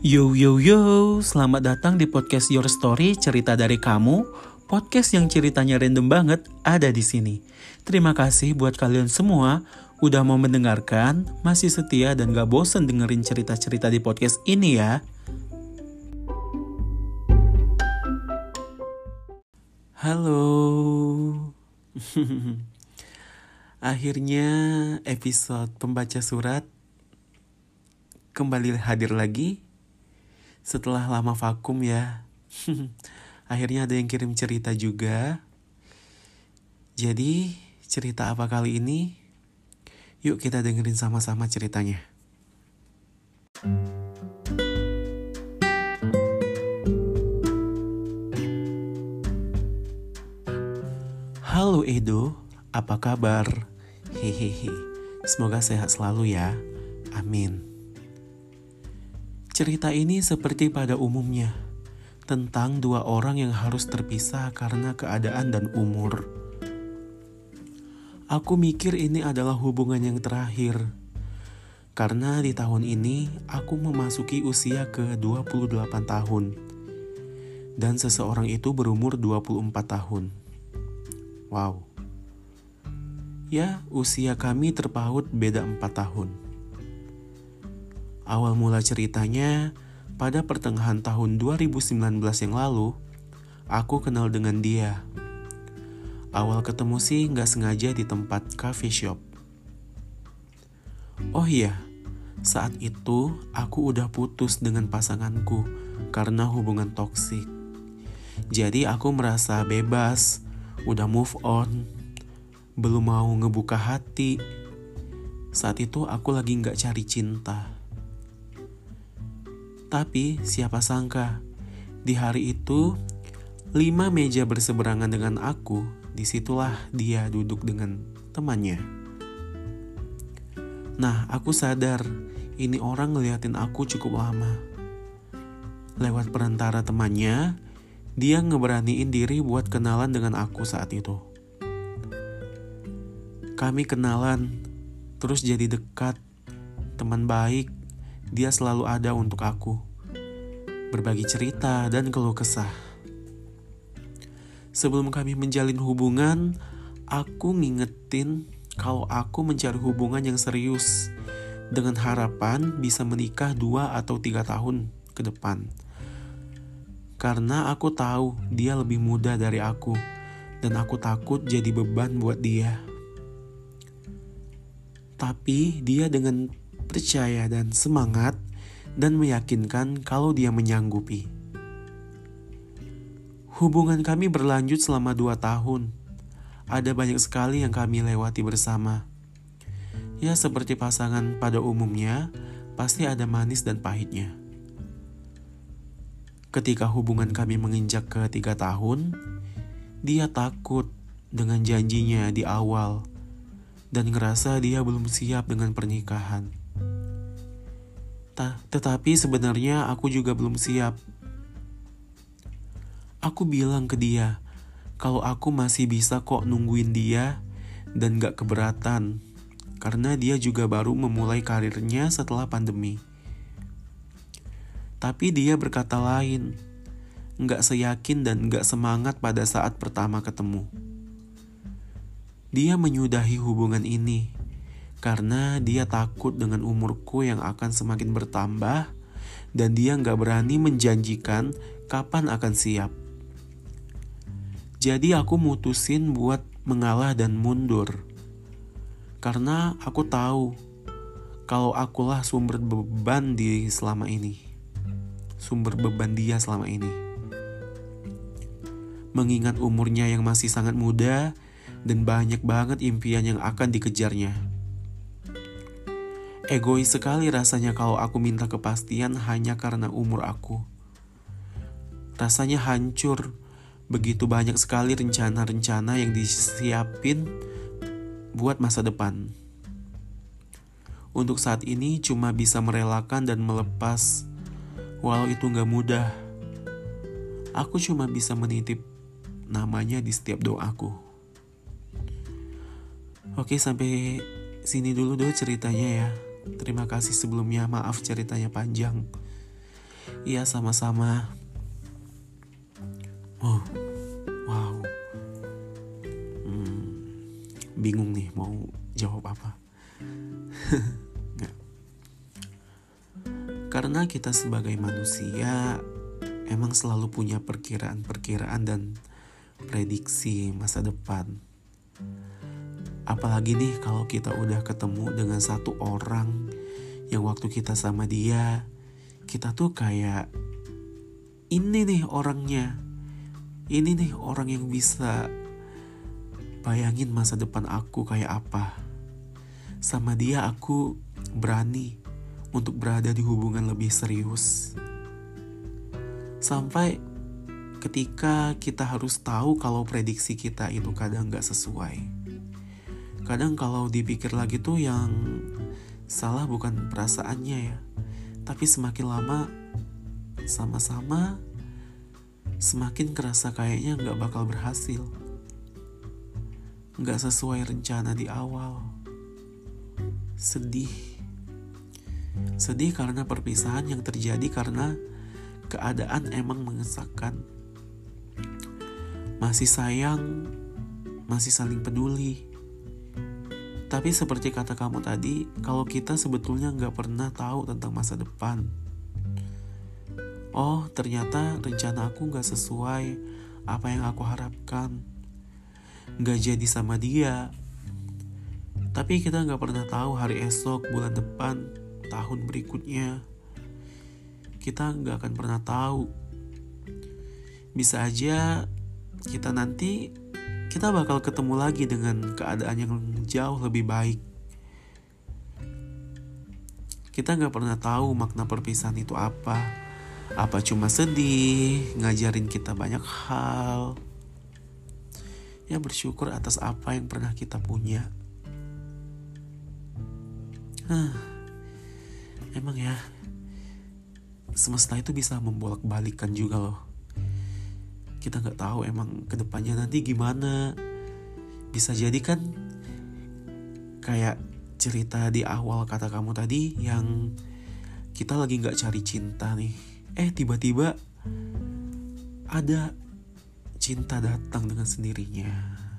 Yo yo yo, selamat datang di podcast Your Story cerita dari kamu. Podcast yang ceritanya random banget ada di sini. Terima kasih buat kalian semua udah mau mendengarkan, masih setia dan gak bosen dengerin cerita-cerita di podcast ini ya. Halo. Akhirnya episode pembaca surat kembali hadir lagi setelah lama vakum ya. Akhirnya ada yang kirim cerita juga. Jadi, cerita apa kali ini? Yuk kita dengerin sama-sama ceritanya. Halo Edo, apa kabar? Hehehe, semoga sehat selalu ya. Amin. Cerita ini seperti pada umumnya, tentang dua orang yang harus terpisah karena keadaan dan umur. Aku mikir ini adalah hubungan yang terakhir, karena di tahun ini aku memasuki usia ke 28 tahun, dan seseorang itu berumur 24 tahun. Wow. Ya, usia kami terpaut beda 4 tahun. Awal mula ceritanya, pada pertengahan tahun 2019 yang lalu, aku kenal dengan dia. Awal ketemu sih nggak sengaja di tempat coffee shop. Oh iya, saat itu aku udah putus dengan pasanganku karena hubungan toksik. Jadi aku merasa bebas, udah move on, belum mau ngebuka hati. Saat itu aku lagi nggak cari cinta. Tapi siapa sangka, di hari itu, lima meja berseberangan dengan aku, di situlah dia duduk dengan temannya. Nah, aku sadar ini orang ngeliatin aku cukup lama. Lewat perantara temannya, dia ngeberaniin diri buat kenalan dengan aku saat itu. Kami kenalan, terus jadi dekat, teman baik, dia selalu ada untuk aku, berbagi cerita dan keluh kesah. Sebelum kami menjalin hubungan, aku ngingetin kalau aku mencari hubungan yang serius dengan harapan bisa menikah dua atau tiga tahun ke depan. Karena aku tahu dia lebih muda dari aku dan aku takut jadi beban buat dia. Tapi dia dengan percaya dan semangat, dan meyakinkan kalau dia menyanggupi. Hubungan kami berlanjut selama dua tahun. Ada banyak sekali yang kami lewati bersama. Ya seperti pasangan pada umumnya, pasti ada manis dan pahitnya. Ketika hubungan kami menginjak ke tiga tahun, dia takut dengan janjinya di awal dan ngerasa dia belum siap dengan pernikahan. Tetapi sebenarnya aku juga belum siap. Aku bilang ke dia, kalau aku masih bisa kok nungguin dia dan gak keberatan. Karena dia juga baru memulai karirnya setelah pandemi. Tapi dia berkata lain, gak seyakin dan gak semangat pada saat pertama ketemu. Dia menyudahi hubungan ini karena dia takut dengan umurku yang akan semakin bertambah dan dia nggak berani menjanjikan kapan akan siap. Jadi aku mutusin buat mengalah dan mundur. Karena aku tahu kalau akulah sumber beban di selama ini. Sumber beban dia selama ini. Mengingat umurnya yang masih sangat muda dan banyak banget impian yang akan dikejarnya. Egois sekali rasanya kalau aku minta kepastian hanya karena umur aku. Rasanya hancur, begitu banyak sekali rencana-rencana yang disiapin buat masa depan. Untuk saat ini cuma bisa merelakan dan melepas, walau itu gak mudah. Aku cuma bisa menitip namanya di setiap doaku. Oke, sampai sini dulu deh ceritanya ya. Terima kasih sebelumnya, maaf ceritanya panjang. Iya sama-sama. Oh, wow. Hmm, bingung nih mau jawab apa. Karena kita sebagai manusia emang selalu punya perkiraan-perkiraan dan prediksi masa depan. Apalagi nih kalau kita udah ketemu dengan satu orang yang waktu kita sama dia, kita tuh kayak ini nih orangnya. Ini nih orang yang bisa bayangin masa depan aku kayak apa. Sama dia aku berani untuk berada di hubungan lebih serius. Sampai ketika kita harus tahu kalau prediksi kita itu kadang nggak sesuai. Kadang kalau dipikir lagi tuh yang salah bukan perasaannya ya, tapi semakin lama sama-sama semakin kerasa kayaknya nggak bakal berhasil. Nggak sesuai rencana di awal. Sedih Sedih karena perpisahan yang terjadi karena keadaan emang mengesahkan. Masih sayang, masih saling peduli. Tapi seperti kata kamu tadi, kalau kita sebetulnya nggak pernah tahu tentang masa depan. Oh, ternyata rencana aku nggak sesuai apa yang aku harapkan. Nggak jadi sama dia. Tapi kita nggak pernah tahu hari esok, bulan depan, tahun berikutnya kita nggak akan pernah tahu bisa aja kita nanti kita bakal ketemu lagi dengan keadaan yang jauh lebih baik. Kita nggak pernah tahu makna perpisahan itu apa. Apa cuma sedih ngajarin kita banyak hal. Ya bersyukur atas apa yang pernah kita punya. Huh emang ya semesta itu bisa membolak-balikan juga loh kita nggak tahu emang ke depannya nanti gimana. Bisa jadi kan kayak cerita di awal kata kamu tadi yang kita lagi nggak cari cinta nih. Eh tiba-tiba ada cinta datang dengan sendirinya